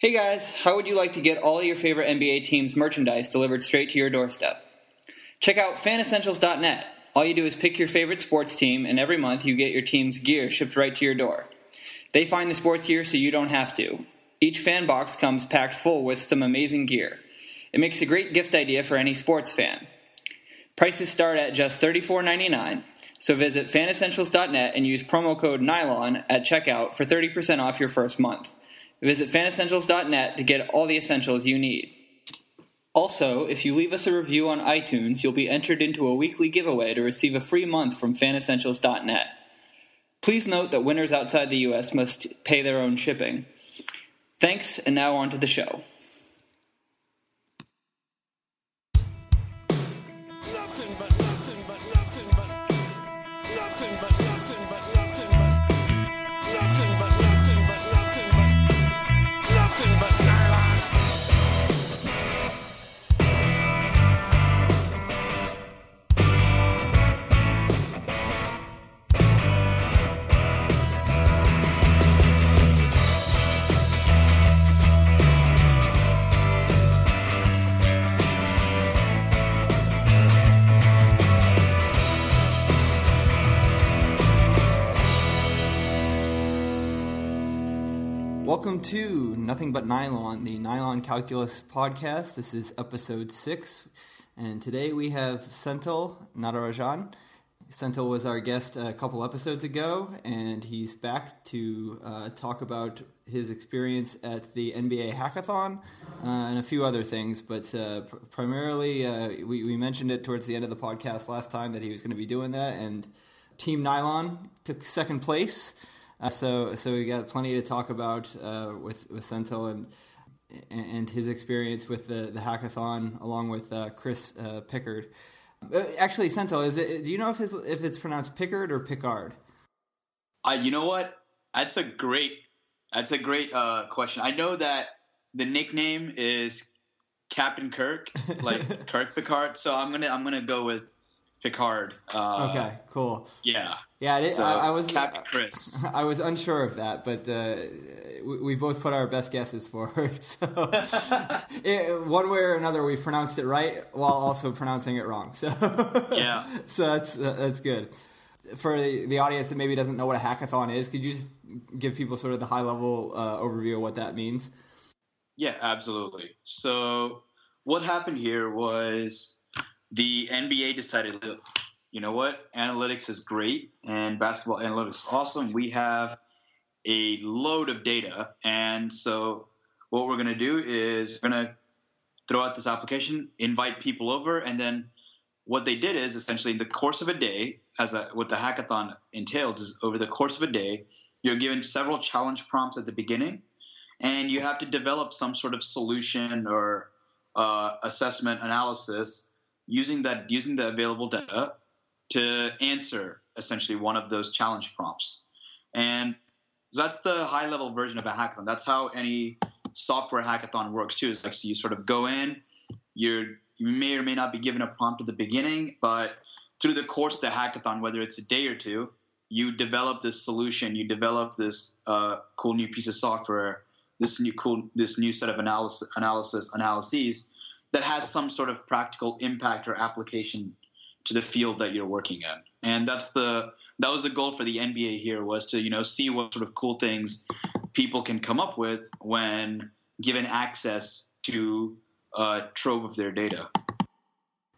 Hey guys, how would you like to get all your favorite NBA teams' merchandise delivered straight to your doorstep? Check out fanessentials.net. All you do is pick your favorite sports team, and every month you get your team's gear shipped right to your door. They find the sports gear so you don't have to. Each fan box comes packed full with some amazing gear. It makes a great gift idea for any sports fan. Prices start at just $34.99, so visit fanessentials.net and use promo code NYLON at checkout for 30% off your first month. Visit fanessentials.net to get all the essentials you need. Also, if you leave us a review on iTunes, you'll be entered into a weekly giveaway to receive a free month from fanessentials.net. Please note that winners outside the US must pay their own shipping. Thanks, and now on to the show. Welcome to Nothing But Nylon, the Nylon Calculus podcast. This is episode six, and today we have Senthil Natarajan. Senthil was our guest a couple episodes ago, and he's back to uh, talk about his experience at the NBA Hackathon uh, and a few other things. But uh, pr- primarily, uh, we, we mentioned it towards the end of the podcast last time that he was going to be doing that, and Team Nylon took second place. Uh, so, so we got plenty to talk about uh, with with Senthil and and his experience with the, the hackathon, along with uh, Chris uh, Pickard. Uh, actually, Senthil, is it? Do you know if his if it's pronounced Pickard or Picard? Uh, you know what? That's a great. That's a great uh, question. I know that the nickname is Captain Kirk, like Kirk Picard. So I'm gonna I'm gonna go with Picard. Uh, okay, cool. Yeah. Yeah, I, So, I, I was Captain Chris. I was unsure of that, but uh, we, we both put our best guesses forward. So, it, one way or another, we pronounced it right while also pronouncing it wrong. So, Yeah. so that's uh, that's good. For the, the audience that maybe doesn't know what a hackathon is, could you just give people sort of the high level uh, overview of what that means? Yeah, absolutely. So what happened here was the NBA decided, look, you know what? Analytics is great and basketball analytics is awesome. We have a load of data. And so what we're going to do is we're going to throw out this application, invite people over, and then what they did is essentially in the course of a day, as a, what the hackathon entailed is over the course of a day, you're given several challenge prompts at the beginning, and you have to develop some sort of solution or uh, assessment analysis using that using the available data to answer essentially one of those challenge prompts. And that's the high level version of a hackathon. That's how any software hackathon works too. Is like so you sort of go in, you're you may or may not be given a prompt at the beginning, but through the course of the hackathon, whether it's a day or two, you develop this solution, you develop this uh, cool new piece of software, this new cool this new set of analysis analysis analyses that has some sort of practical impact or application to the field that you're working in. And that's the that was the goal for the NBA here was to you know see what sort of cool things people can come up with when given access to a trove of their data.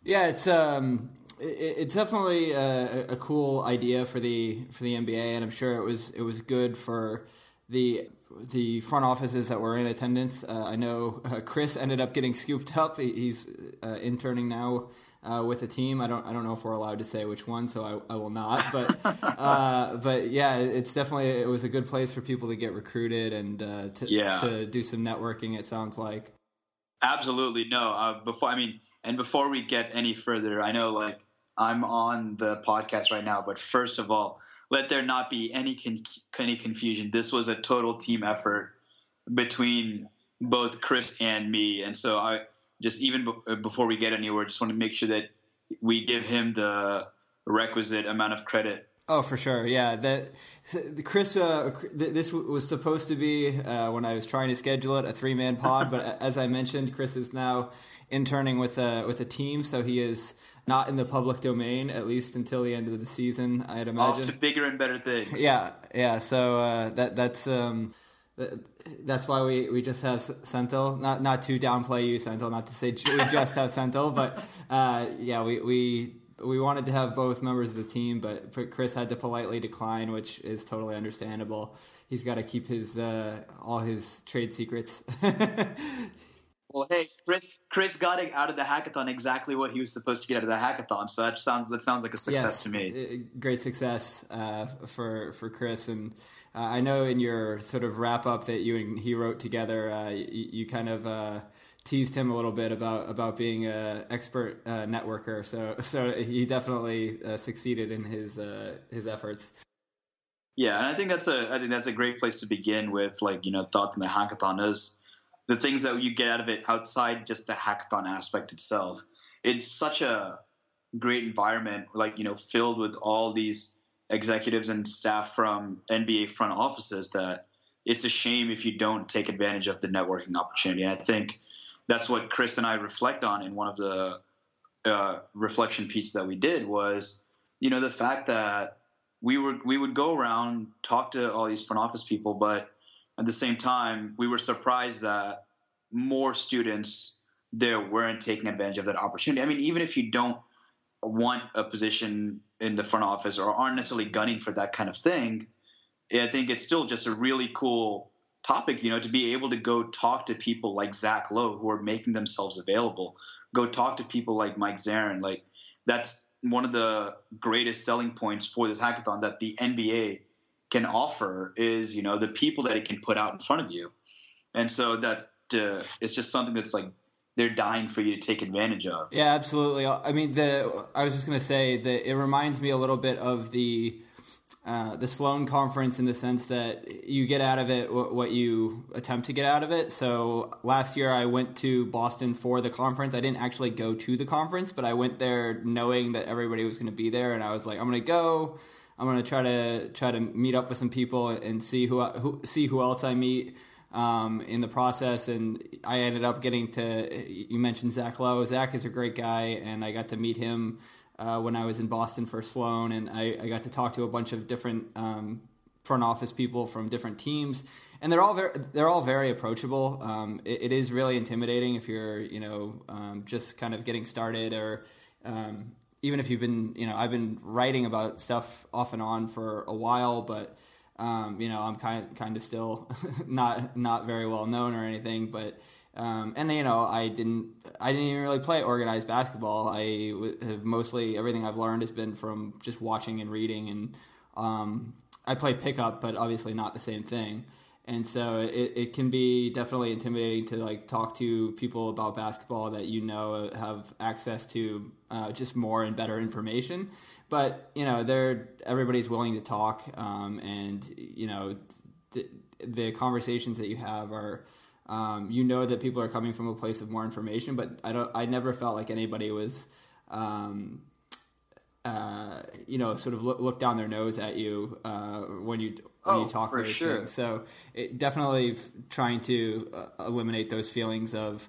Yeah, it's um, it, it's definitely a, a cool idea for the for the NBA, and I'm sure it was it was good for the the front offices that were in attendance. Uh, I know uh, Chris ended up getting scooped up. He, he's uh, interning now uh, with a team. I don't I don't know if we're allowed to say which one, so I, I will not. But uh, but yeah, it's definitely it was a good place for people to get recruited and uh, to Yeah. to do some networking. It sounds like. Absolutely no. Uh, before I mean, and before we get any further, I know like I'm on the podcast right now, but first of all, let there not be any con- any confusion. This was a total team effort between both Chris and me, and so I just even be- uh, before we get anywhere, just want to make sure that we give him the requisite amount of credit Oh, for sure. Yeah, that the Chris. Uh, this was supposed to be uh, when I was trying to schedule it a three man pod, but as I mentioned, Chris is now interning with a with a team, so he is not in the public domain at least until the end of the season. I'd imagine Off to bigger and better things. Yeah, yeah. So uh, that that's um, that's why we, we just have Senthil. Not not to downplay you, Senthil. Not to say we just have Senthil, but uh, yeah, we, we we wanted to have both members of the team, but Chris had to politely decline, which is totally understandable. He's got to keep his uh, all his trade secrets. Well, hey, Chris, Chris got it out of the hackathon exactly what he was supposed to get out of the hackathon. So that sounds that sounds like a success Yes, to me. Great success uh, for for Chris, and uh, I know in your sort of wrap up that you and he wrote together, uh, you, you kind of uh, teased him a little bit about about being an expert uh, networker. So so he definitely uh, succeeded in his uh, his efforts. Yeah, and I think that's a I think that's a great place to begin with, like you know, thoughts in the hackathon is the things that you get out of it outside just the hackathon aspect itself. It's such a great environment, like you know, filled with all these executives and staff from NBA front offices that it's a shame if you don't take advantage of the networking opportunity. And I think that's what Chris and I reflect on in one of the uh, reflection pieces that we did was, you know, the fact that we were we would go around talk to all these front office people, but at the same time, we were surprised that more students there weren't taking advantage of that opportunity. I mean, even if you don't want a position in the front office or aren't necessarily gunning for that kind of thing, I think it's still just a really cool topic, you know, to be able to go talk to people like Zach Lowe who are making themselves available. Go talk to people like Mike Zarren. Like that's one of the greatest selling points for this hackathon that the NBA can offer is, you know, the people that it can put out in front of you. And so that's uh, it's just something that's like they're dying for you to take advantage of. Yeah, absolutely. I mean, the I was just gonna say that it reminds me a little bit of the uh, the Sloan conference in the sense that you get out of it what you attempt to get out of it. So last year I went to Boston for the conference. I didn't actually go to the conference, but I went there knowing that everybody was going to be there, and I was like, I'm going to go. I'm going to try to try to meet up with some people and see who, who see who else I meet um, in the process. And I ended up getting to. You mentioned Zach Lowe. Zach is a great guy, and I got to meet him uh, when I was in Boston for Sloan, and I, I got to talk to a bunch of different um, front office people from different teams, and they're all very they're all very approachable. Um, it, it is really intimidating if you're you know um, just kind of getting started, or um, even if you've been you know I've been writing about stuff off and on for a while, but um, you know I'm kind kind of still not not very well known or anything, but. Um, and you know, I didn't, I didn't even really play organized basketball. I have mostly everything I've learned has been from just watching and reading, and um, I play pickup, but obviously not the same thing. And so it, it can be definitely intimidating to like talk to people about basketball that you know have access to uh, just more and better information. But you know, they're everybody's willing to talk, um, and you know, the, the conversations that you have are um, you know that people are coming from a place of more information, but I don't. I never felt like anybody was, um, uh, you know, sort of look, look down their nose at you uh, when you when Oh, you talk for sure. things. So it definitely f- trying to uh, eliminate those feelings of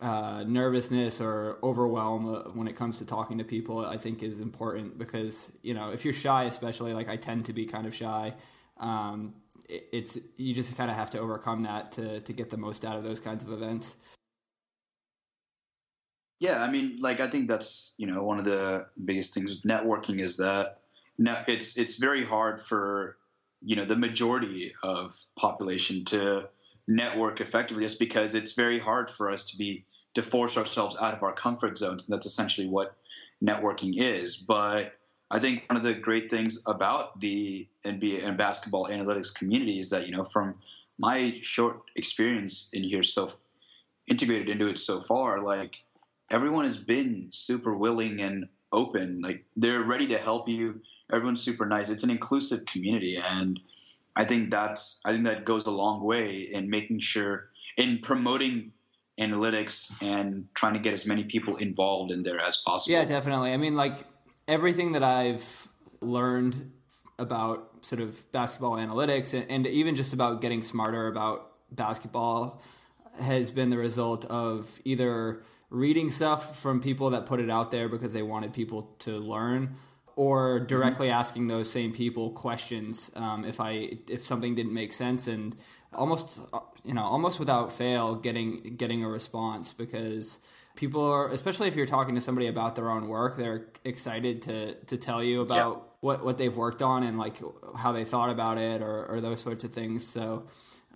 uh, nervousness or overwhelm uh, when it comes to talking to people. I think is important because you know if you're shy, especially like I tend to be kind of shy. Um, it's you just kind of have to overcome that to to get the most out of those kinds of events. Yeah, I mean, like I think that's you know one of the biggest things with networking is that no, it's it's very hard for you know the majority of population to network effectively just because it's very hard for us to be to force ourselves out of our comfort zones and that's essentially what networking is but i think one of the great things about the nba and basketball analytics community is that you know from my short experience in here so integrated into it so far like everyone has been super willing and open. Like they're ready to help you. Everyone's super nice. It's an inclusive community and i think that's i think that goes a long way in making sure in promoting analytics and trying to get as many people involved in there as possible. Yeah, definitely. I mean, like everything that I've learned about sort of basketball analytics and, and even just about getting smarter about basketball has been the result of either reading stuff from people that put it out there because they wanted people to learn or directly asking those same people questions um, if I if something didn't make sense and almost you know almost without fail getting getting a response because people are especially if you're talking to somebody about their own work they're excited to to tell you about what what they've worked on and like how they thought about it or, or those sorts of things so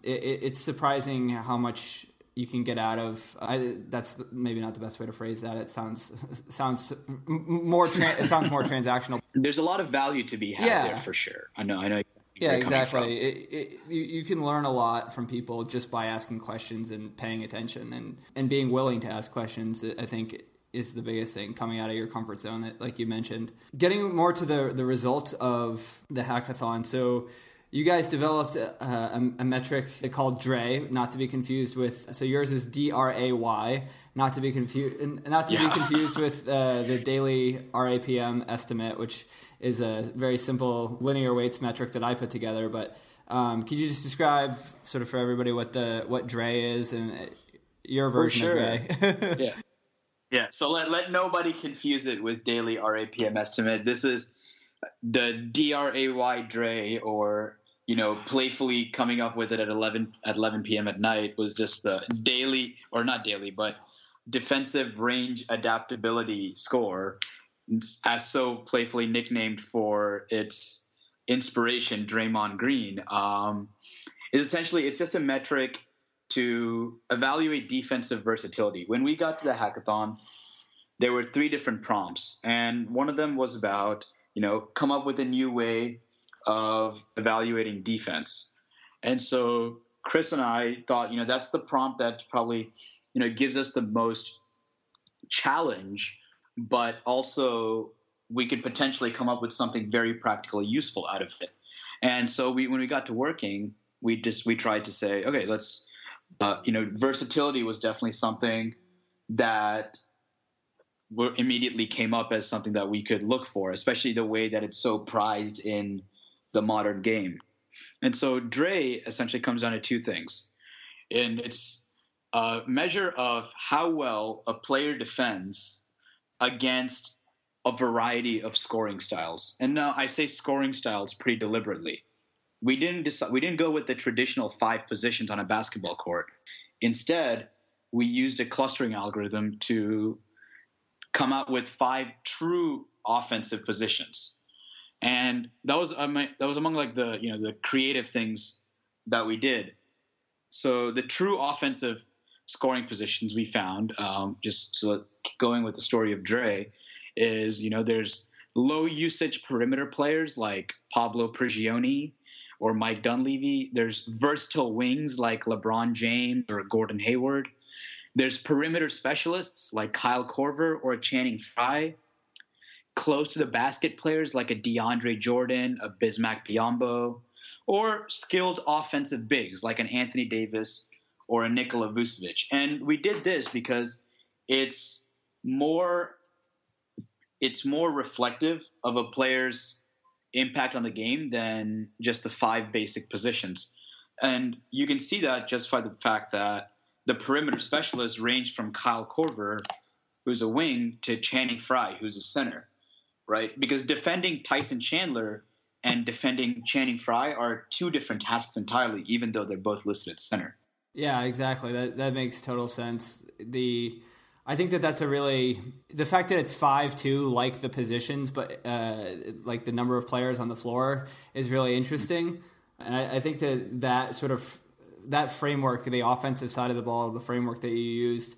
it, it, it's surprising how much you can get out of I, that's maybe not the best way to phrase that it sounds sounds more tran it sounds more transactional There's a lot of value to be had Yeah. there for sure. I know. I know. Exactly yeah where you're coming from. exactly it, it, you, you can learn a lot from people just by asking questions and paying attention and and being willing to ask questions i think is the biggest thing coming out of your comfort zone like you mentioned getting more to the the results of the hackathon so you guys developed a, a, a metric called DRE, not to be confused with. So yours is D R A Y, not to be confused, not to be confused with uh, the daily RAPM estimate, which is a very simple linear weights metric that I put together. But um, could you just describe, sort of for everybody, what the what DRE is and uh, your version sure. of DRE? yeah. Yeah. So let, let nobody confuse it with daily RAPM estimate. This is the DRAY DRE or you know playfully coming up with it at 11 at 11 p.m. at night was just the daily or not daily but defensive range adaptability score as so playfully nicknamed for its inspiration Draymond Green um, is essentially it's just a metric to evaluate defensive versatility. When we got to the hackathon, there were three different prompts, and one of them was about you know come up with a new way of evaluating defense. And so Chris and I thought, you know, that's the prompt that probably you know gives us the most challenge, but also we could potentially come up with something very practically useful out of it. And so we, when we got to working, we just we tried to say, okay, let's, uh, you know, versatility was definitely something that immediately came up as something that we could look for, especially the way that it's so prized in the modern game. And so Dre essentially comes down to two things, and it's a measure of how well a player defends against a variety of scoring styles. And now I say scoring styles pretty deliberately. We didn't decide, we didn't go with the traditional five positions on a basketball court. Instead, we used a clustering algorithm to come out with five true offensive positions. And that was that was among like the you know the creative things that we did. So the true offensive scoring positions we found, um, just so going with the story of Dre, is you know there's low usage perimeter players like Pablo Prigioni or Mike Dunleavy. There's versatile wings like LeBron James or Gordon Hayward. There's perimeter specialists like Kyle Korver or Channing Frye. Close to the basket players like a DeAndre Jordan, a Bismack Biyombo, or skilled offensive bigs like an Anthony Davis or a Nikola Vucevic. And we did this because it's more it's more reflective of a player's impact on the game than just the five basic positions. And you can see that just by the fact that the perimeter specialists range from Kyle Korver, who's a wing, to Channing Frye, who's a center, right? Because defending Tyson Chandler and defending Channing Frye are two different tasks entirely, even though they're both listed at center. Yeah, exactly. That that makes total sense. The I think that that's a really the fact that it's five two, like the positions, but uh, like the number of players on the floor is really interesting. And I, I think that that sort of that framework, the offensive side of the ball, the framework that you used,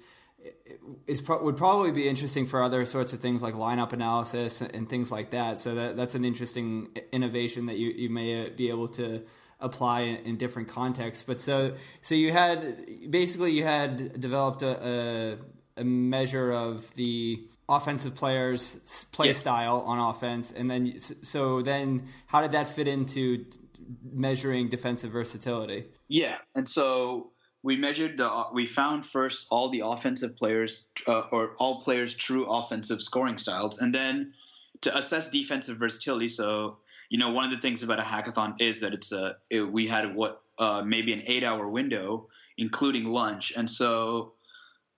is pro- would probably be interesting for other sorts of things like lineup analysis and things like that. So that that's an interesting innovation that you you may be able to apply in, in different contexts. But so so you had basically you had developed a, a, a measure of the offensive players' play Yeah. style on offense, and then so then how did that fit into measuring defensive versatility? Yeah, and so we measured the we found first all the offensive players uh, or all players' true offensive scoring styles, and then to assess defensive versatility. So you know, one of the things about a hackathon is that it's a it, we had what uh, maybe an eight hour window, including lunch, and so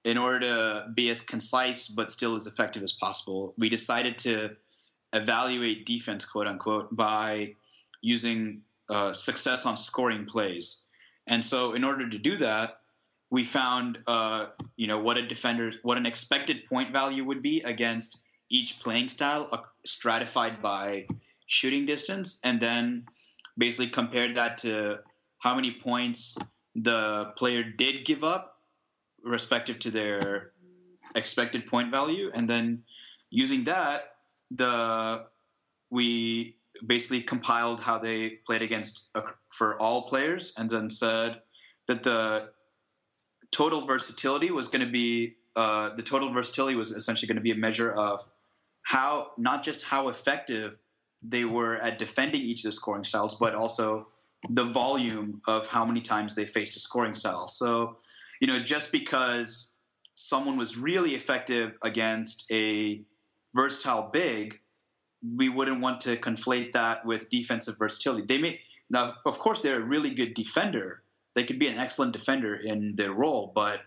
in order to be as concise but still as effective as possible, we decided to evaluate defense, quote unquote, by using uh, success on scoring plays. And so, in order to do that, we found, uh, you know, what a defender, what an expected point value would be against each playing style, uh, stratified by shooting distance, and then basically compared that to how many points the player did give up respective to their expected point value, and then using that, the we basically compiled how they played against uh, for all players, and then said that the total versatility was going to be uh, the total versatility was essentially going to be a measure of how not just how effective they were at defending each of the scoring styles, but also the volume of how many times they faced a scoring style. So, you know, just because someone was really effective against a versatile big, we wouldn't want to conflate that with defensive versatility. They may now, of course, they're a really good defender. They could be an excellent defender in their role, but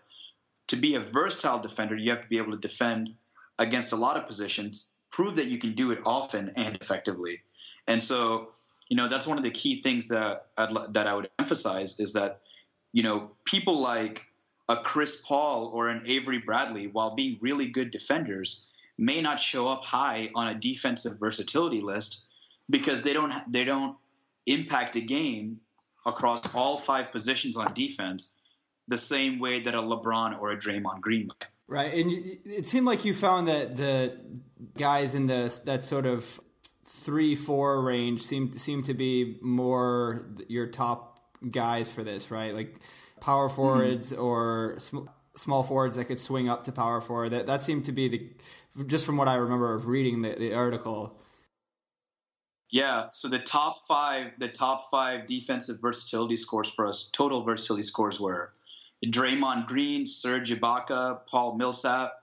to be a versatile defender, you have to be able to defend against a lot of positions, prove that you can do it often and effectively. And so, you know, that's one of the key things that I'd, that I would emphasize is that, you know, people like a Chris Paul or an Avery Bradley, while being really good defenders, may not show up high on a defensive versatility list because they don't they don't impact a game across all five positions on defense the same way that a LeBron or a Draymond Green might. Right, and it seemed like you found that the guys in the that sort of three four range seem seem to be more your top guys for this, right? Like power forwards mm-hmm. or sm- small forwards that could swing up to power forward. That that seemed to be the just from what I remember of reading the, the article. Yeah, so the top five, the top five defensive versatility scores for us, total versatility scores were Draymond Green, Serge Ibaka, Paul Millsap,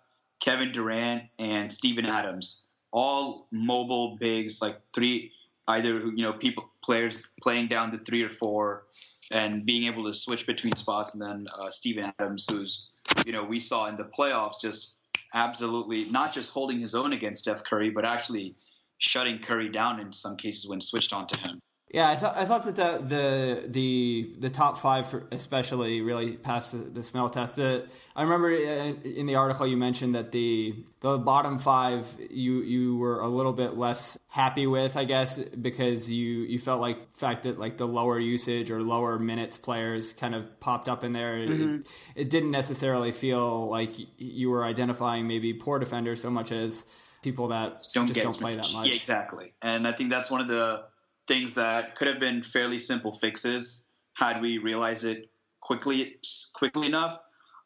Kevin Durant, and Steven Adams. All mobile bigs, like three, either you know people players playing down to three or four, and being able to switch between spots. And then uh, Steven Adams, who's you know we saw in the playoffs just absolutely not just holding his own against Steph Curry, but actually shutting Curry down in some cases when switched onto him. Yeah, I thought I thought that the the the, the top five, for, especially, really passed the, the smell test. The, I remember in the article you mentioned that the the bottom five you you were a little bit less happy with, I guess, because you you felt like the fact that like the lower usage or lower minutes players kind of popped up in there. Mm-hmm. It, it didn't necessarily feel like you were identifying maybe poor defenders so much as people that don't just don't play much. that much. Yeah, exactly, and I think that's one of the things that could have been fairly simple fixes had we realized it quickly quickly enough.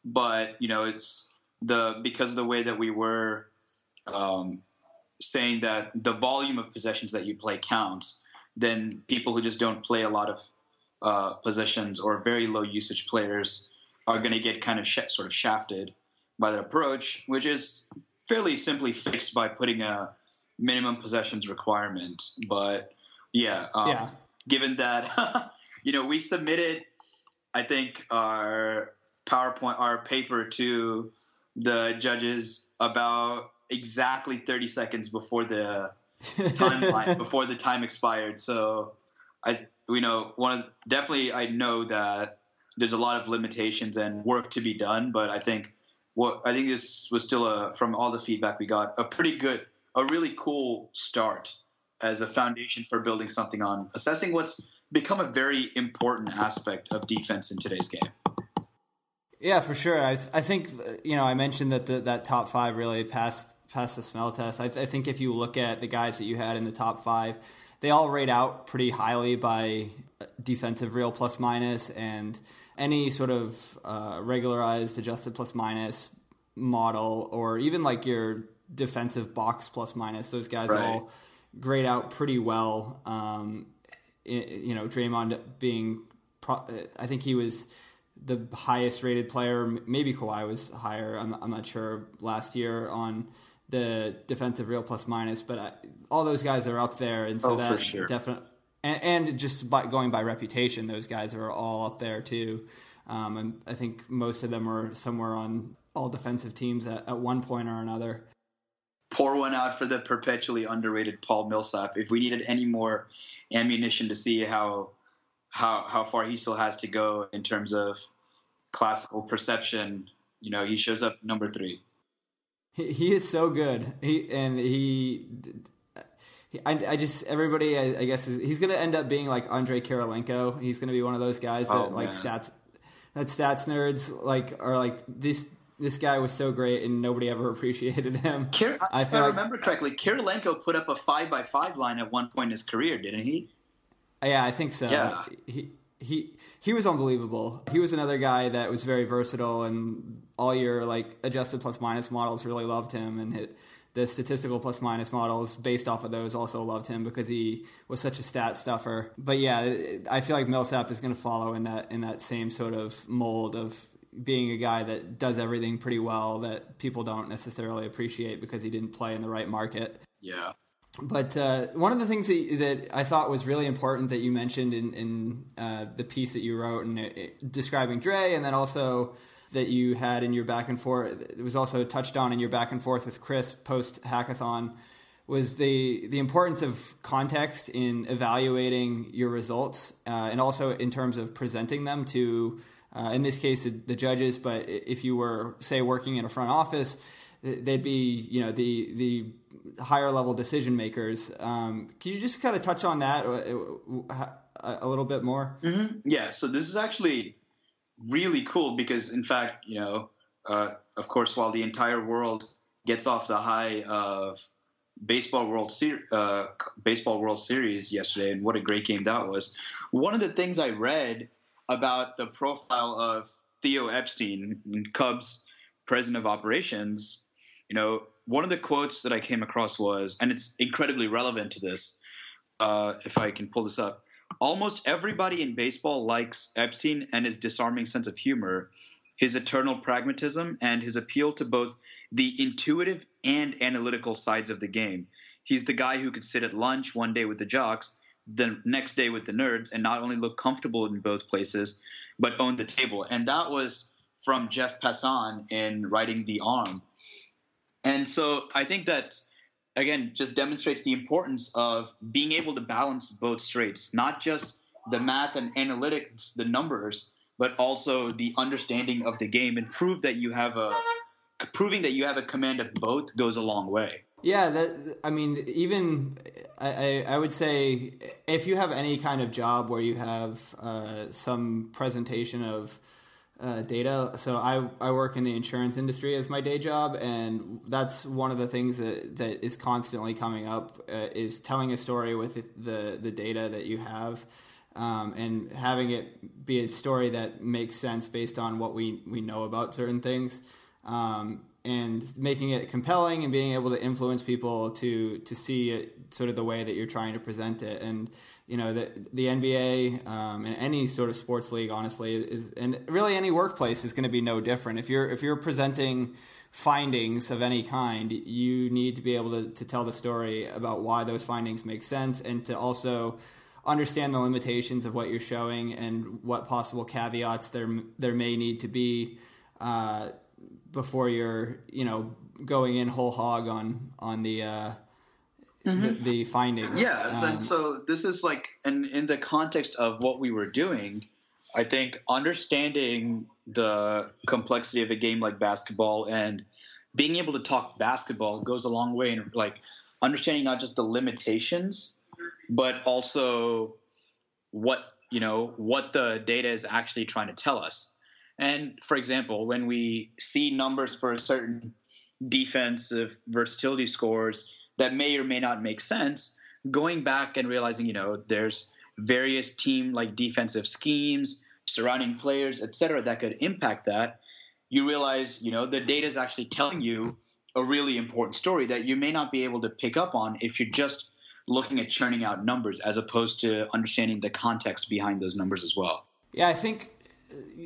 But you know, it's the because of the way that we were um, saying that the volume of possessions that you play counts, then people who just don't play a lot of uh, or very low usage players are going to get kind of sh- sort of shafted by that approach, which is fairly simply fixed by putting a minimum possessions requirement. But yeah. Um, yeah. Given that, you know, we submitted, I think, our PowerPoint, our paper to the judges about exactly 30 seconds before the timeline, before the time expired. So I, you know, one of, definitely I know that there's a lot of limitations and work to be done, but I think what I think this was still a from all the feedback we got a pretty good, a really cool start as a foundation for building something on, assessing what's become a very important aspect of defense in today's game. Yeah, for sure. I, I think you know I mentioned that the, that top five really passed passed the smell test. I, I think if you look at the guys that you had in the top five, they all rate out pretty highly by defensive real plus minus and any sort of uh, regularized adjusted plus minus model or even like your defensive box plus minus. Those guys right. all grade out pretty well. Um, you know, Draymond being, pro- I think he was the highest rated player. Maybe Kawhi was higher. I'm, I'm not sure last year on the defensive real plus minus, but I, all those guys are up there, and so Oh, that sure. definitely and, and just by going by reputation, those guys are all up there too. Um, and I think most of them are somewhere on all defensive teams at, at one point or another. Pour one out for the perpetually underrated Paul Millsap. If we needed any more ammunition to see how how how far he still has to go in terms of classical perception, you know, he shows up number three. He, he is so good. He and he. I, I just everybody I, I guess is, he's going to end up being like Andre Kirilenko. He's going to be one of those guys that Oh, like stats that stats nerds like are like this this guy was so great and nobody ever appreciated him. Kir- I if I like- remember correctly, Kirilenko put up a five by five line at one point in his career, didn't he? Yeah, I think so. Yeah. He he he was unbelievable. He was another guy that was very versatile, and all your like adjusted plus minus models really loved him, and hit, the statistical plus minus models based off of those also loved him because he was such a stat stuffer. But yeah, I feel like Millsap is going to follow in that in that same sort of mold of being a guy that does everything pretty well that people don't necessarily appreciate because he didn't play in the right market. Yeah. But uh, one of the things that, that I thought was really important that you mentioned in, in uh, the piece that you wrote and it, it- describing Dre, and then also that you had in your back and forth, it was also touched on in your back and forth with Chris post hackathon, was the the importance of context in evaluating your results, uh, and also in terms of presenting them to, uh, in this case, the, the judges. But if you were, say, working in a front office, they'd be, you know, the the higher level decision makers. Um, can you just kind of touch on that uh, a, little bit more? Yeah, so this is actually really cool because, in fact, you know, uh, of course, while the entire world gets off the high of baseball world Ser- uh, baseball World Series yesterday, and what a great game that was. One of the things I read about the profile of Theo Epstein, Cubs president of operations, you know, one of the quotes that I came across was, and it's incredibly relevant to this. Uh, if I can pull this up, almost everybody in baseball likes Epstein and his disarming sense of humor, his eternal pragmatism, and his appeal to both the intuitive and analytical sides of the game. He's the guy who could sit at lunch one day with the jocks, the next day with the nerds, and not only look comfortable in both places, but own the table. And that was from Jeff Passan in writing The Arm. And so I think that again just demonstrates the importance of being able to balance both straights, not just the math and analytics, the numbers, but also the understanding of the game and prove that you have a proving that you have a command of both goes a long way. Yeah, that I mean, even I, I, would say if you have any kind of job where you have uh, some presentation of uh, data. So I I work in the insurance industry as my day job, and that's one of the things that, that is constantly coming up uh, is telling a story with the the data that you have. Um, and having it be a story that makes sense based on what we, we know about certain things. Um, and making it compelling and being able to influence people to to see it sort of the way that you're trying to present it. And you know the the NBA um, and any sort of sports league honestly is and really any workplace is going to be no different. If you're if you're presenting findings of any kind you need to be able to, to tell the story about why those findings make sense and to also understand the limitations of what you're showing and what possible caveats there there may need to be uh, before you're you know going in whole hog on on the uh, the, the findings. Yeah, Um, and so this is like, and in the context of what we were doing, I think understanding the complexity of a game like basketball and being able to talk basketball goes a long way in like understanding not just the limitations, but also what you know what the data is actually trying to tell us. And for example, when we see numbers for a certain defensive versatility scores that may or may not make sense, going back and realizing, you know, there's various team like defensive schemes, surrounding players, et cetera, that could impact that, you realize, you know, the data is actually telling you a really important story that you may not be able to pick up on if you're just looking at churning out numbers as opposed to understanding the context behind those numbers as well. Yeah, I think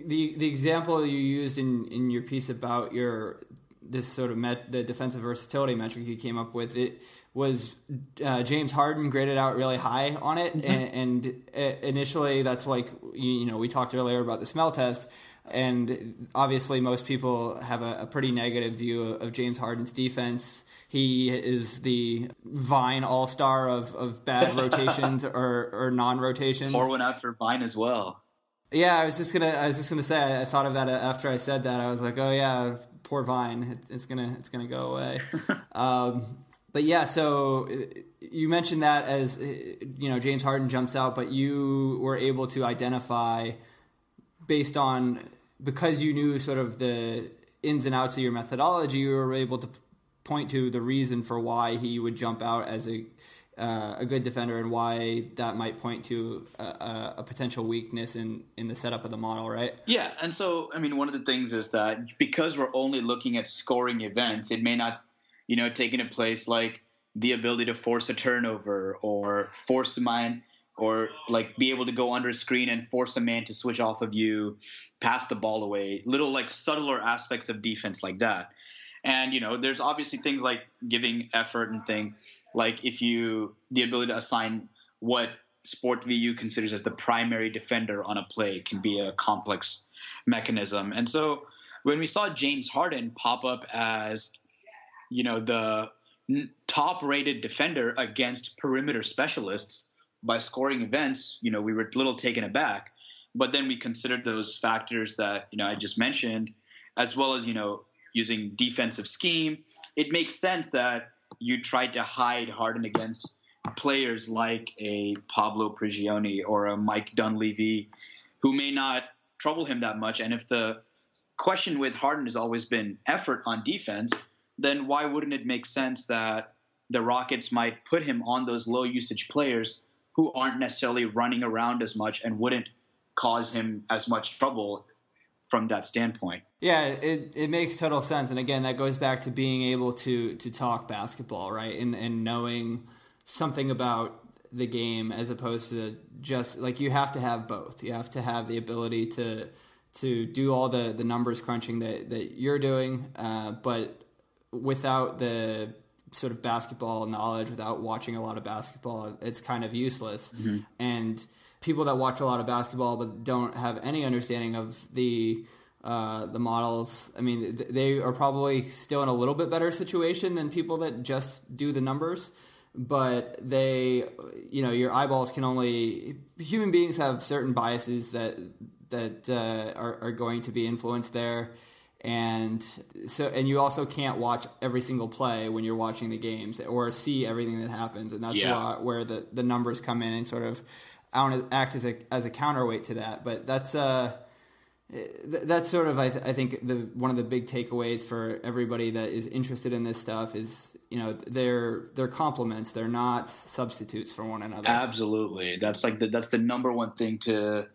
the the example you used in, in your piece about your this sort of met the defensive versatility metric you came up with. It was uh, James Harden graded out really high on it, Mm-hmm. and, and uh, initially that's like you you know we talked earlier about the smell test. And obviously, most people have a, a pretty negative view of, of James Harden's defense. He is the Vine all star of, of bad rotations or, or non rotations. Pour one out for Vine as well. Yeah, I was just gonna. I was just gonna say. I, I thought of that after I said that. I was like, oh yeah, poor Vine. It, it's gonna. It's gonna go away. um, but yeah, so uh, you mentioned that as uh, you know, James Harden jumps out, but you were able to identify based on because you knew sort of the ins and outs of your methodology. You were able to point to the reason for why he would jump out as a uh, a good defender and why that might point to a, a, potential weakness in, in the setup of the model, right? Yeah, and so I mean, one of the things is that because we're only looking at scoring events, it may not, you know, take into place like the ability to force a turnover or force a man or like be able to go under a screen and force a man to switch off of you, pass the ball away, little like subtler aspects of defense like that. And you know, there's obviously things like giving effort and thing, like if you the ability to assign what SportVU considers as the primary defender on a play can be a complex mechanism. And so when we saw James Harden pop up as, you know, the top rated defender against perimeter specialists by scoring events, you know, we were a little taken aback. But then we considered those factors that, you know, I just mentioned, as well as, you know, using defensive scheme. It makes sense that you tried to hide Harden against players like a Pablo Prigioni or a Mike Dunleavy, who may not trouble him that much. And if the question with Harden has always been effort on defense, then why wouldn't it make sense that the Rockets might put him on those low usage players who aren't necessarily running around as much and wouldn't cause him as much trouble from that standpoint. Yeah, it, it makes total sense. And again, that goes back to being able to to talk basketball, right? And and knowing something about the game as opposed to just like you have to have both. You have to have the ability to to do all the the numbers crunching that that you're doing, uh, but without the sort of basketball knowledge, without watching a lot of basketball, it's kind of useless. And people that watch a lot of basketball but don't have any understanding of the uh, the models, I mean, th- they are probably still in a little bit better situation than people that just do the numbers. But they, you know, your eyeballs can only. Human beings have certain biases that that uh, are, are going to be influenced there and so and you also can't watch every single play when you're watching the games or see everything that happens and that's Yeah. why, where the, the numbers come in and sort of out- act as a as a counterweight to that but that's uh that's sort of I, th- I think the one of the big takeaways for everybody that is interested in this stuff is you know they're they're complements they're not substitutes for one another. Absolutely, that's like the, that's the number one thing to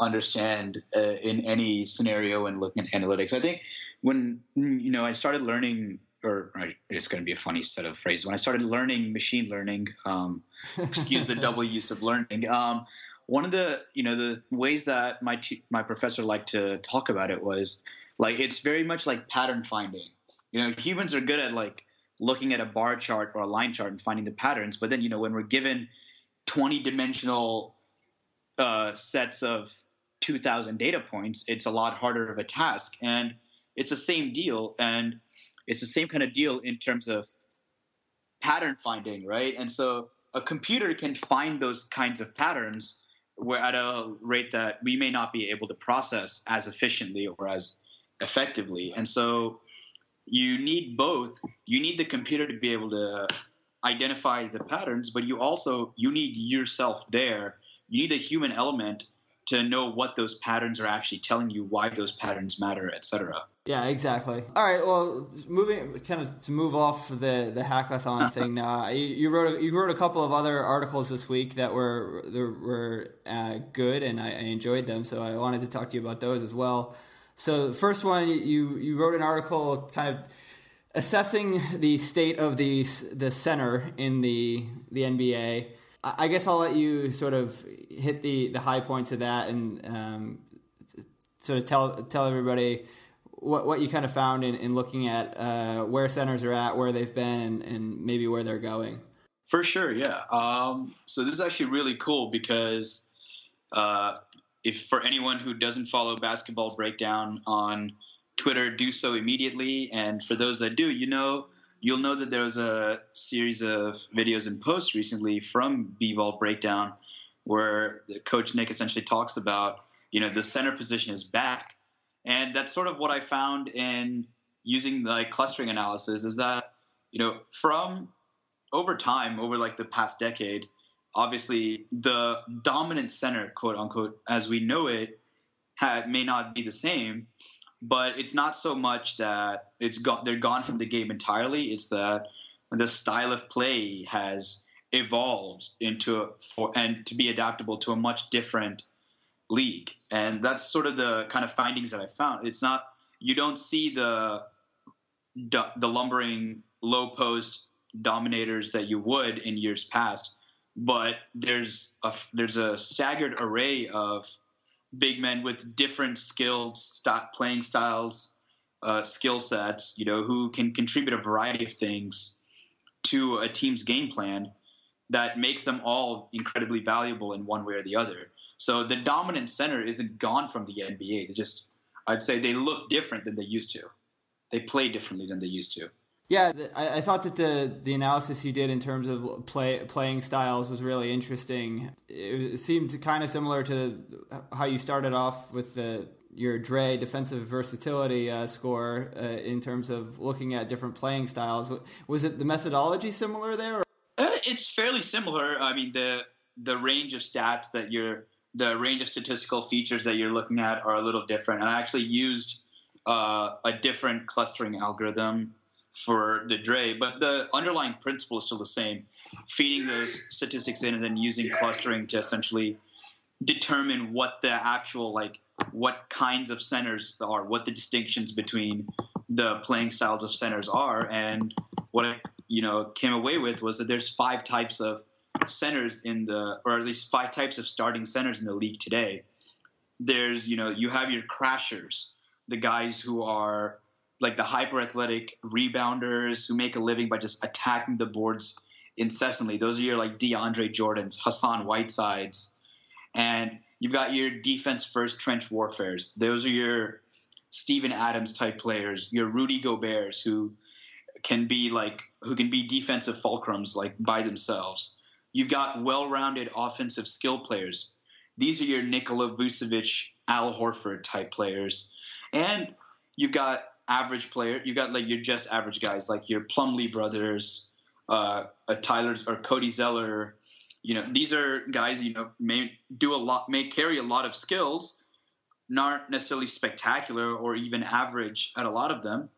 understand uh, in any scenario and looking at analytics. I think when you know I started learning, or it's going to be a funny set of phrases. When I started learning machine learning, um, excuse the double use of learning. Um, one of the you know the ways that my t- my professor liked to talk about it was like it's very much like pattern finding. You know, humans are good at like looking at a bar chart or a line chart and finding the patterns, but then you know when we're given 20 dimensional uh, sets of 2000 data points it's a lot harder of a task and it's the same deal and it's the same kind of deal in terms of pattern finding right? And so a computer can find those kinds of patterns where at a rate that we may not be able to process as efficiently or as effectively. And so you need both. You need the computer to be able to identify the patterns but you also you need yourself there. You need a human element to know what those patterns are actually telling you why those patterns matter etc Yeah, exactly. All right. Well, moving kind of to move off the the hackathon thing. Now, you, you wrote a, you wrote a couple of other articles this week that were that were uh, good, and I, I enjoyed them. So I wanted to talk to you about those as well. So the first one, you you wrote an article kind of assessing the state of the the center in the the NBA. I I guess I'll let you sort of hit the the high points of that and um, sort of tell tell everybody what what you kind of found in, in looking at uh, where centers are at, where they've been, and, and maybe where they're going. For sure, yeah. Um, so this is actually really cool because uh, if for anyone who doesn't follow Basketball Breakdown on Twitter, do so immediately. And for those that do, you know, you'll know that there was a series of videos and posts recently from B-Ball Breakdown where Coach Nick essentially talks about, you know, the center position is back. And that's sort of what I found in using the like, clustering analysis is that, you know, from over time, over like the past decade, obviously the dominant center, quote unquote, as we know it, may not be the same, but it's not so much that it's gone. They're gone from the game entirely. It's that the style of play has evolved into a, for, and to be adaptable to a much different league, and that's sort of the kind of findings that I found. It's not you don't see the the lumbering low post dominators that you would in years past, but there's a there's a staggered array of big men with different skilled st- playing styles, uh, skill sets, you know, who can contribute a variety of things to a team's game plan that makes them all incredibly valuable in one way or the other. So the dominant center isn't gone from the NBA. They just, I'd say they look different than they used to. They play differently than they used to. Yeah, I, I, thought that the the analysis you did in terms of play playing styles was really interesting. It, it seemed kind of similar to how you started off with the your Dre defensive versatility uh, score uh, in terms of looking at different playing styles. Was it the methodology similar there? Uh, it's fairly similar. I mean the the range of stats that you're the range of statistical features that you're looking at are a little different. And I actually used uh, a different clustering algorithm for the Dre, but the underlying principle is still the same. Feeding those statistics in and then using clustering to essentially determine what the actual like what kinds of centers are, what the distinctions between the playing styles of centers are, and what I you know came away with was that there's five types of centers in the, or at least five types of starting centers in the league today. There's you know you have your crashers, the guys who are like the hyper athletic rebounders who make a living by just attacking the boards incessantly. Those are your like DeAndre Jordans, Hassan Whitesides, and you've got your defense first trench warfares. Those are your Steven Adams type players, your Rudy Gobert's who can be like who can be defensive fulcrums like by themselves. You've got well-rounded offensive skill players. These are your Nikola Vucevic, Al Horford type players, and you've got average player. You've got like your just average guys, like your Plumlee brothers, uh, a Tyler or Cody Zeller. You know, these are guys you know may do a lot, may carry a lot of skills, not necessarily spectacular or even average at a lot of them,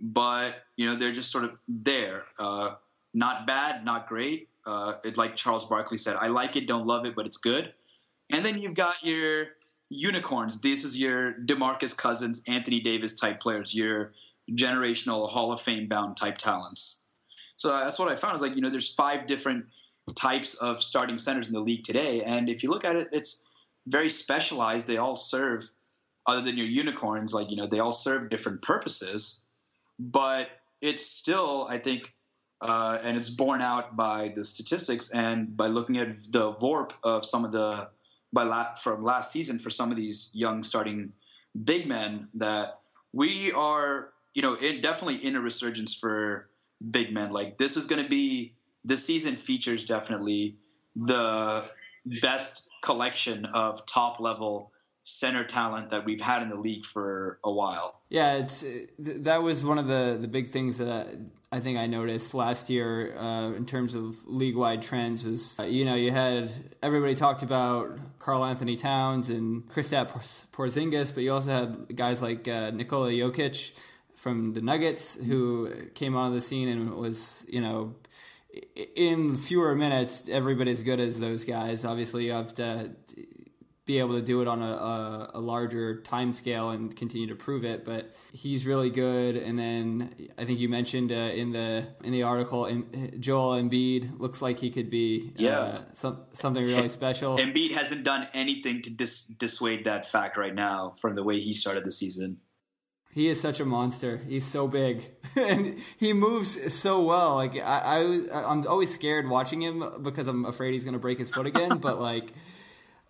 but you know they're just sort of there. Uh, not bad, not great. Uh, it, like Charles Barkley said, I like it, don't love it, but it's good. And then you've got your unicorns. This is your DeMarcus Cousins, Anthony Davis type players, your generational Hall of Fame bound type talents. So that's what I found is like, you know, there's five different types of starting centers in the league today. And if you look at it, it's very specialized. They all serve, other than your unicorns, like, you know, they all serve different purposes. But it's still, I think, uh, and it's borne out by the statistics and by looking at the VORP of some of the by la- from last season for some of these young starting big men that we are, you know, it definitely in a resurgence for big men. Like this is going to be this season features definitely the best collection of top level center talent that we've had in the league for a while. Yeah, it's that was one of the the big things that I think I noticed last year uh, in terms of league wide trends was uh, you know you had everybody talked about Karl-Anthony Towns and Kristaps Porzingis, but you also had guys like uh, Nikola Jokic from the Nuggets who came onto the scene and was you know in fewer minutes everybody's as good as those guys. Obviously, you have to be able to do it on a, a, a, larger time scale and continue to prove it. But he's really good. And then I think you mentioned uh, in the in the article, in, Joel Embiid looks like he could be uh, yeah. some, something really special. Embiid hasn't done anything to dis- dissuade that fact right now from the way he started the season. He is such a monster. He's so big, and he moves so well. Like I, I, I'm always scared watching him because I'm afraid he's going to break his foot again. but like,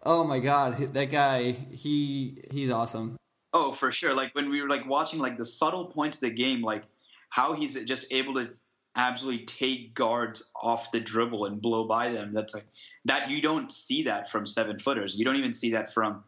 oh my god, that guy, he he's awesome. Oh, for sure. Like when we were like watching like the subtle points of the game, like how he's just able to absolutely take guards off the dribble and blow by them. That's like that you don't see that from seven footers. You don't even see that from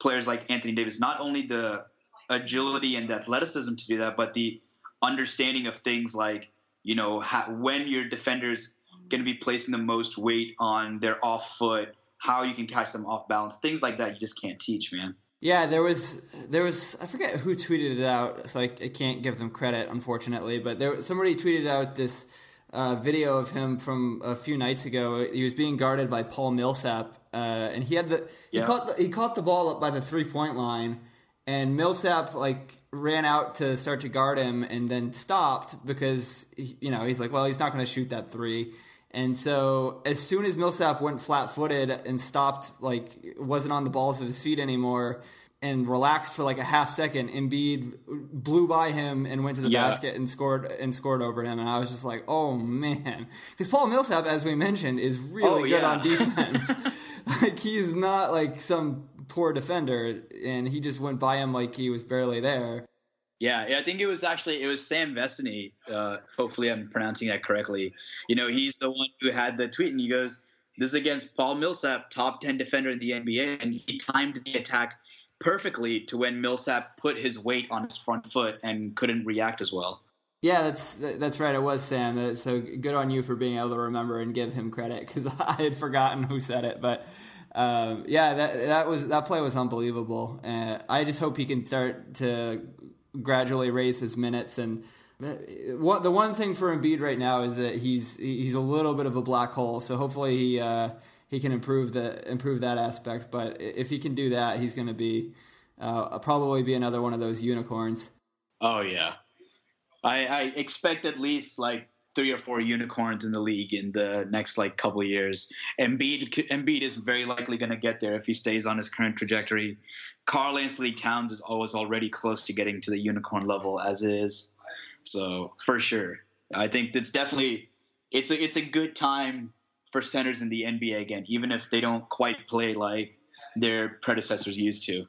players like Anthony Davis. Not only the agility and the athleticism to do that, but the understanding of things like you know how, when your defenders going to be placing the most weight on their off foot, how you can catch them off balance, things like that. You just can't teach, man. Yeah, there was there was I forget who tweeted it out, so I, I can't give them credit unfortunately. But there somebody tweeted out this uh, video of him from a few nights ago. He was being guarded by Paul Millsap, uh, and he had the he Yeah. caught the, he caught the ball up by the three point line, and Millsap like ran out to start to guard him, and then stopped because he, you know he's like, well, he's not going to shoot that three. And so, as soon as Millsap went flat-footed and stopped, like wasn't on the balls of his feet anymore, and relaxed for like a half second, Embiid blew by him and went to the Yeah. basket and scored and scored over him. And I was just like, oh man, because Paul Millsap, as we mentioned, is really Oh, good yeah. on defense. like he's not like some poor defender, and he just went by him like he was barely there. Yeah, I think it was actually it was Sam Vecenie. Uh, hopefully, I'm pronouncing that correctly. You know, he's the one who had the tweet, and he goes, "This is against Paul Millsap, top ten defender in the NBA," and he timed the attack perfectly to when Millsap put his weight on his front foot and couldn't react as well. Yeah, that's that's right. It was Sam. So good on you for being able to remember and give him credit because I had forgotten who said it. But um, yeah, that that was that play was unbelievable. Uh, I just hope he can start to gradually raise his minutes. And uh, what the one thing for Embiid right now is that he's he's a little bit of a black hole. So hopefully he uh, he can improve the improve that aspect. But if he can do that, he's going to be uh, probably be another one of those unicorns. Oh yeah, I, I expect at least like three or four unicorns in the league in the next like couple years. Embiid Embiid is very likely going to get there if he stays on his current trajectory. Karl-Anthony Towns is always already close to getting to the unicorn level as is. So for sure, I think it's definitely it's a it's a good time for centers in the NBA again, even if they don't quite play like their predecessors used to.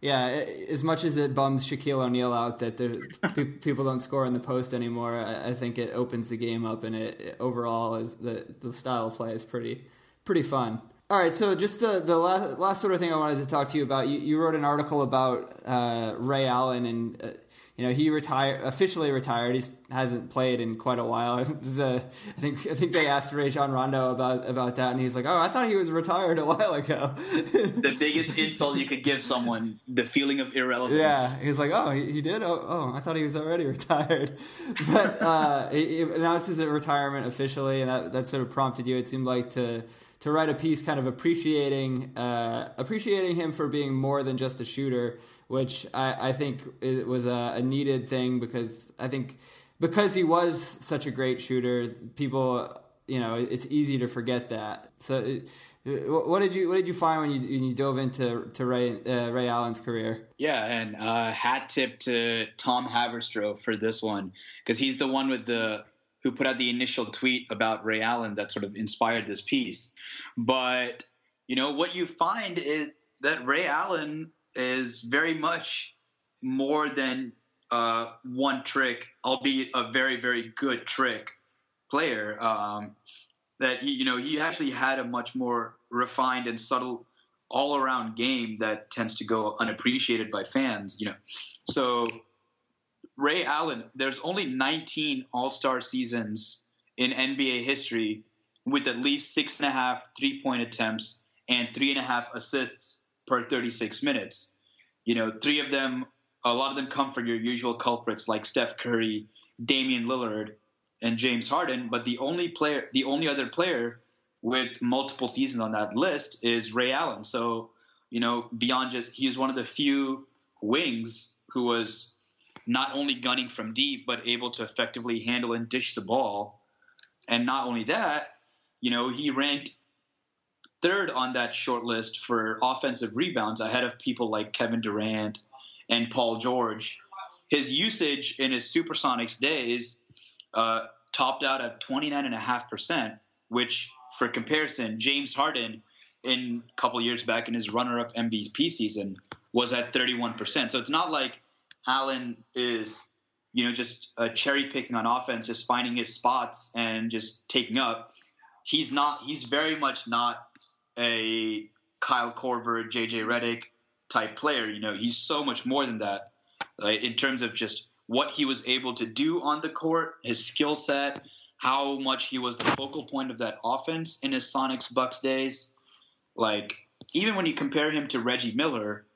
Yeah, as much as it bums Shaquille O'Neal out that there, people don't score in the post anymore, I, think it opens the game up, and it, it overall is the the style of play is pretty pretty fun. All right, so just uh, the last last sort of thing I wanted to talk to you about. You, you wrote an article about uh, Ray Allen, and uh, you know he retired officially retired. He hasn't played in quite a while. the I think I think they asked Rajon Rondo about about that, and he's like, "Oh, I thought he was retired a while ago." The biggest insult you could give someone, the feeling of irrelevance. Yeah, he was like, "Oh, he, he did. Oh, oh, I thought he was already retired." But uh, he, he announces his retirement officially, and that, that sort of prompted you. It seemed like to to write a piece, kind of appreciating uh, appreciating him for being more than just a shooter, which I, I think it was a, a needed thing because I think because he was such a great shooter, people, you know, it's easy to forget that. So. What did you What did you find when you when you dove into to Ray uh, Ray Allen's career? Yeah, and uh, hat tip to Tom Haberstroh for this one because he's the one with the who put out the initial tweet about Ray Allen that sort of inspired this piece. But you know what you find is that Ray Allen is very much more than uh, one trick, albeit a very very good trick player. Um, that he, you know, he actually had a much more refined and subtle all around game that tends to go unappreciated by fans, you know. So Ray Allen, there's only 19 All-Star seasons in NBA history with at least six and a half three-point attempts and three and a half assists per 36 minutes. You know, three of them, a lot of them come from your usual culprits like Steph Curry, Damian Lillard, and James Harden. But the only player, the only other player with multiple seasons on that list is Ray Allen. So, you know, beyond just he's one of the few wings who was not only gunning from deep but able to effectively handle and dish the ball. And not only that, you know, he ranked third on that short list for offensive rebounds ahead of people like Kevin Durant and Paul George his usage in his Supersonics days uh, topped out at 29.5%, which, for comparison, James Harden in a couple years back in his runner-up MVP season was at 31%. So it's not like Allen is, you know, just cherry picking on offense, just finding his spots and just taking up. He's not. He's very much not a Kyle Korver, JJ Redick type player. You know, he's so much more than that. Like, in terms of just what he was able to do on the court, his skill set, how much he was the focal point of that offense in his Sonics Bucks days. Like even when you compare him to Reggie Miller,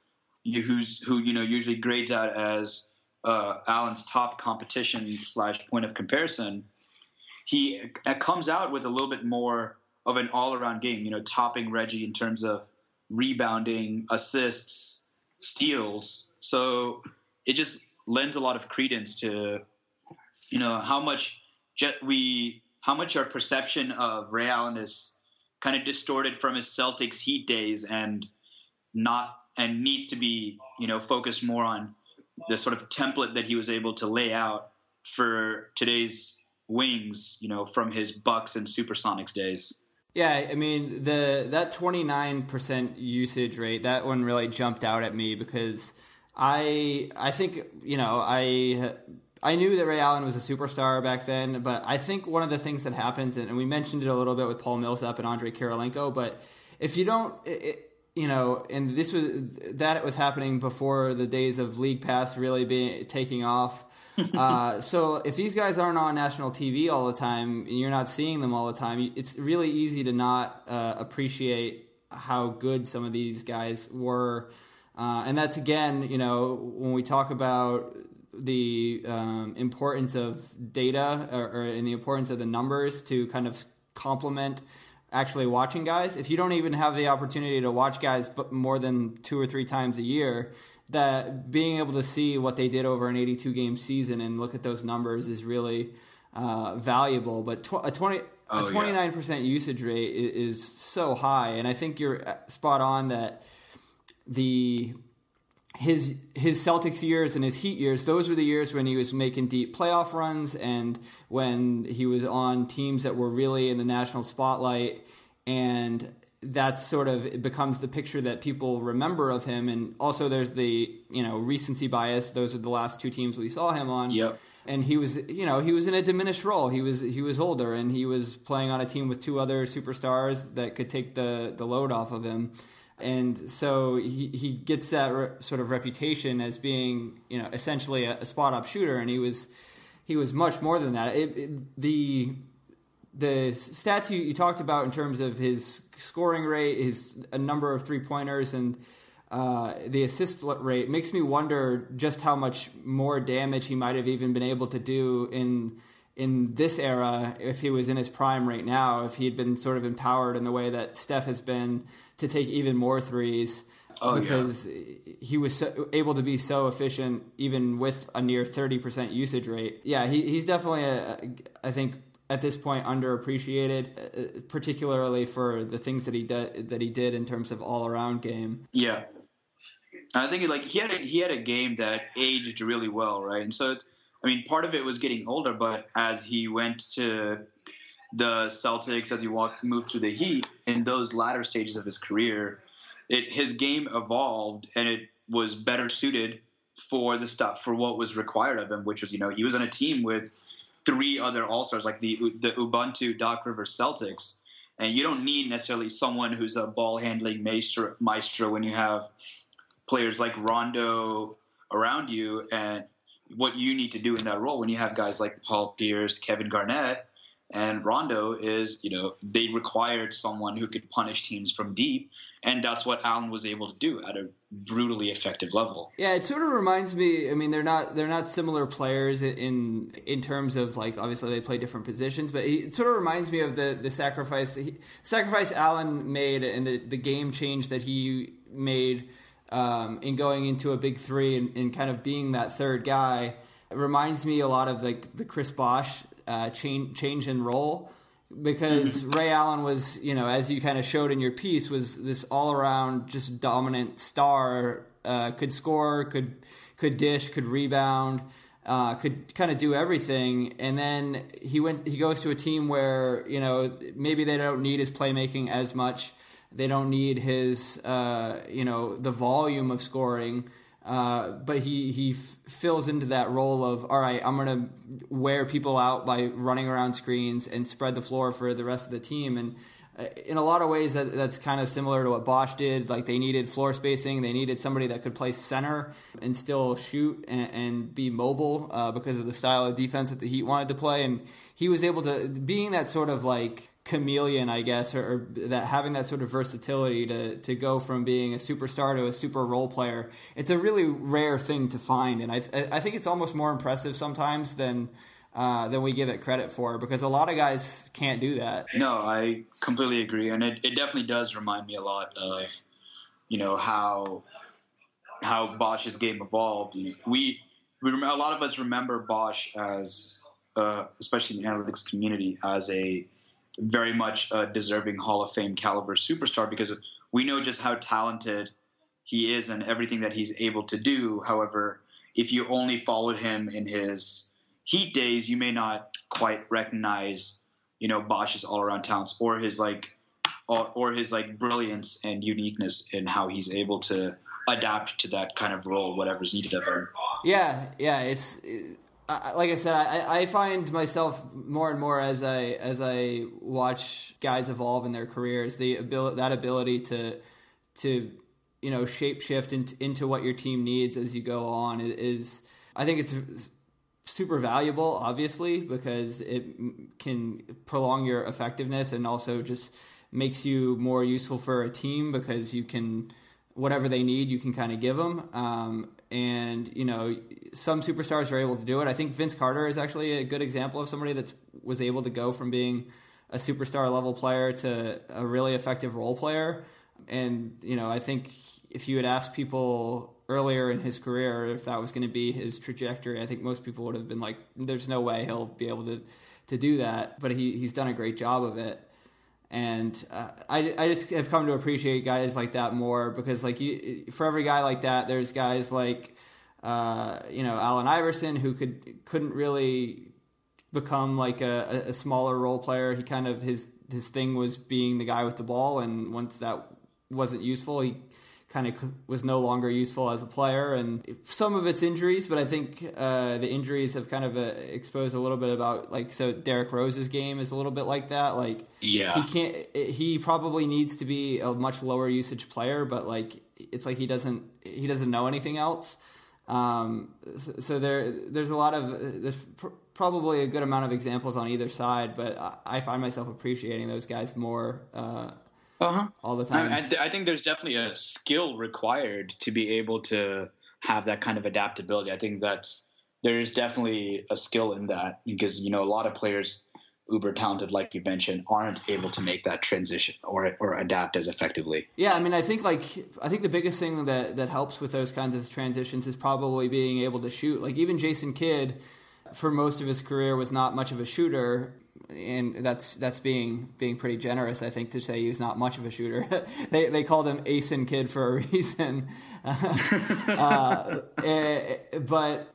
who's who you know usually grades out as uh, Allen's top competition slash point of comparison, he uh, comes out with a little bit more of an all around game. You know, topping Reggie in terms of rebounding, assists, steals. So it just lends a lot of credence to you know how much we how much our perception of Ray Allen is kind of distorted from his Celtics Heat days and not and needs to be you know focused more on the sort of template that he was able to lay out for today's wings you know from his Bucks and Supersonics days. Yeah, I mean the that twenty nine percent usage rate that one really jumped out at me because I I think you know I I knew that Ray Allen was a superstar back then, but I think one of the things that happens, and we mentioned it a little bit with Paul Millsap and Andre Kirilenko, but if you don't, it, you know, and this was that it was happening before the days of League Pass really being taking off. uh, so if these guys aren't on national TV all the time, and you're not seeing them all the time, it's really easy to not uh, appreciate how good some of these guys were. Uh, and that's again, you know, when we talk about the um, importance of data or, or in the importance of the numbers to kind of complement actually watching guys. If you don't even have the opportunity to watch guys but more than two or three times a year, that being able to see what they did over an 82 game season and look at those numbers is really uh, valuable. But tw- a 20 Oh, a 29% usage rate is, is so high, and I think you're uh, spot on that the his his Celtics years and his Heat years, those were the years when he was making deep playoff runs and when he was on teams that were really in the national spotlight. And that sort of it becomes the picture that people remember of him. And also there's the you know recency bias. Those are the last two teams we saw him on. Yep. and he was you know he was in a diminished role. He was he was older and he was playing on a team with two other superstars that could take the the load off of him and so he, he gets that re- sort of reputation as being you know essentially a, a spot up shooter and he was he was much more than that it, it, the the stats you, you talked about in terms of his scoring rate, his a number of three pointers, and uh, the assist rate makes me wonder just how much more damage he might have even been able to do in in this era if he was in his prime right now. If he had been sort of empowered in the way that Steph has been to take even more threes. Oh, yeah. because he was so, able to be so efficient even with a near 30% usage rate. Yeah, he, he's definitely, a, I think, at this point underappreciated, uh, particularly for the things that he did that he did in terms of all around game. Yeah, I think like he had a, he had a game that aged really well, right? And so, I mean, part of it was getting older, but as he went to the Celtics, as he walked moved through the Heat in those latter stages of his career, it his game evolved and it was better suited for the stuff for what was required of him, which was you know he was on a team with three other All Stars like the the Ubuntu Doc Rivers Celtics, and you don't need necessarily someone who's a ball handling maestro, maestro when you have players like Rondo around you, and what you need to do in that role when you have guys like Paul Pierce, Kevin Garnett, and Rondo is you know they required someone who could punish teams from deep, and that's what Allen was able to do at a brutally effective level. Yeah, it sort of reminds me. I mean, they're not they're not similar players in in terms of like obviously they play different positions, but it sort of reminds me of the the sacrifice he, sacrifice Allen made and the the game change that he made um, in going into a big three and, and kind of being that third guy. It reminds me a lot of like the Chris Bosh uh, change change in role because Ray Allen was, you know, as you kind of showed in your piece, was this all around just dominant star. Uh, could score, could could dish, could rebound, uh, could kind of do everything. And then he went. He goes to a team where you know maybe they don't need his playmaking as much. They don't need his uh, you know the volume of scoring. Uh, but he he f- fills into that role of all right. I'm gonna wear people out by running around screens and spread the floor for the rest of the team. And uh, in a lot of ways, that, that's kind of similar to what Bosh did. Like they needed floor spacing, they needed somebody that could play center and still shoot and, and be mobile uh, because of the style of defense that the Heat wanted to play. And he was able to being that sort of like chameleon, I guess, or, or, that having that sort of versatility to to go from being a superstar to a super role player. It's a really rare thing to find, and I I think it's almost more impressive sometimes than. Uh, than we give it credit for because a lot of guys can't do that. No, I completely agree, and it, it definitely does remind me a lot of, you know, how how Bosh's game evolved. We we remember, a lot of us remember Bosh as, uh, especially in the analytics community, as a very much a deserving Hall of Fame caliber superstar because we know just how talented he is and everything that he's able to do. However, if you only followed him in his Heat days, you may not quite recognize, you know, Bosh's all-around talents or his like, or, or his like brilliance and uniqueness in how he's able to adapt to that kind of role, whatever's needed of him. Yeah, yeah, it's. I like I said, I, I find myself more and more as I as I watch guys evolve in their careers, the ability that ability to to you know shape shift into, into what your team needs as you go on is I think it's super valuable, obviously, because it can prolong your effectiveness and also just makes you more useful for a team because you can whatever they need, you can kind of give them. Um, and you know, some superstars are able to do it. I think Vince Carter is actually a good example of somebody that was able to go from being a superstar level player to a really effective role player. And you know, I think if you had asked people earlier in his career if that was going to be his trajectory, I think most people would have been like, "There's no way he'll be able to to do that." But he he's done a great job of it, and uh, I I just have come to appreciate guys like that more because like you for every guy like that, there's guys like uh, you know Allen Iverson who could couldn't really become like a, a smaller role player. He kind of his his thing was being the guy with the ball, and once that wasn't useful, he kind of was no longer useful as a player, and some of it's injuries, but I think uh, the injuries have kind of uh, exposed a little bit about like so Derrick Rose's game is a little bit like that. Like Yeah. he can't. He probably needs to be a much lower usage player, but like it's like he doesn't he doesn't know anything else. Um, so, so there there's a lot of there's pr- probably a good amount of examples on either side, but I, I find myself appreciating those guys more. Uh, Uh-huh. all the time. I, I, I think there's definitely a skill required to be able to have that kind of adaptability. I think that's there is definitely a skill in that because you know a lot of players, uber talented like you mentioned, aren't able to make that transition or or adapt as effectively. Yeah, I mean, I think like I think the biggest thing that that helps with those kinds of transitions is probably being able to shoot. Like even Jason Kidd, for most of his career, was not much of a shooter, and that's that's being being pretty generous, I think, to say he's not much of a shooter. they they called him Ason Kidd for a reason, uh, eh, but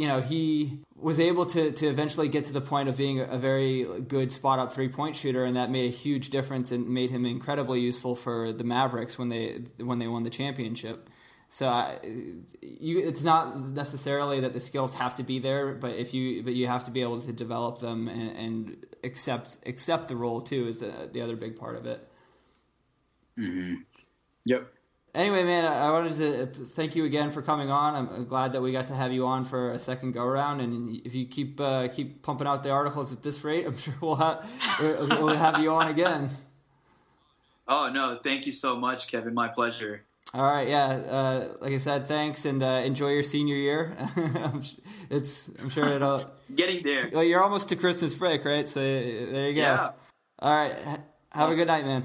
you know, he was able to, to eventually get to the point of being a very good spot up three point shooter, and that made a huge difference and made him incredibly useful for the Mavericks when they when they won the championship. So I, you, it's not necessarily that the skills have to be there, but if you but you have to be able to develop them and, and accept accept the role too is the, the other big part of it. Mm-hmm. Yep. Anyway, man, I I wanted to uh, thank you again for coming on. I'm glad that we got to have you on for a second go around. And if you keep uh, keep pumping out the articles at this rate, I'm sure we'll have we'll have you on again. Oh no, thank you so much, Kevin. My pleasure. All right, yeah. Uh, like I said, thanks, and uh, enjoy your senior year. It's I'm sure it'll. Getting there. Well, you're almost to Christmas break, right? So there you go. Yeah. All right. ha- Have a good night, man.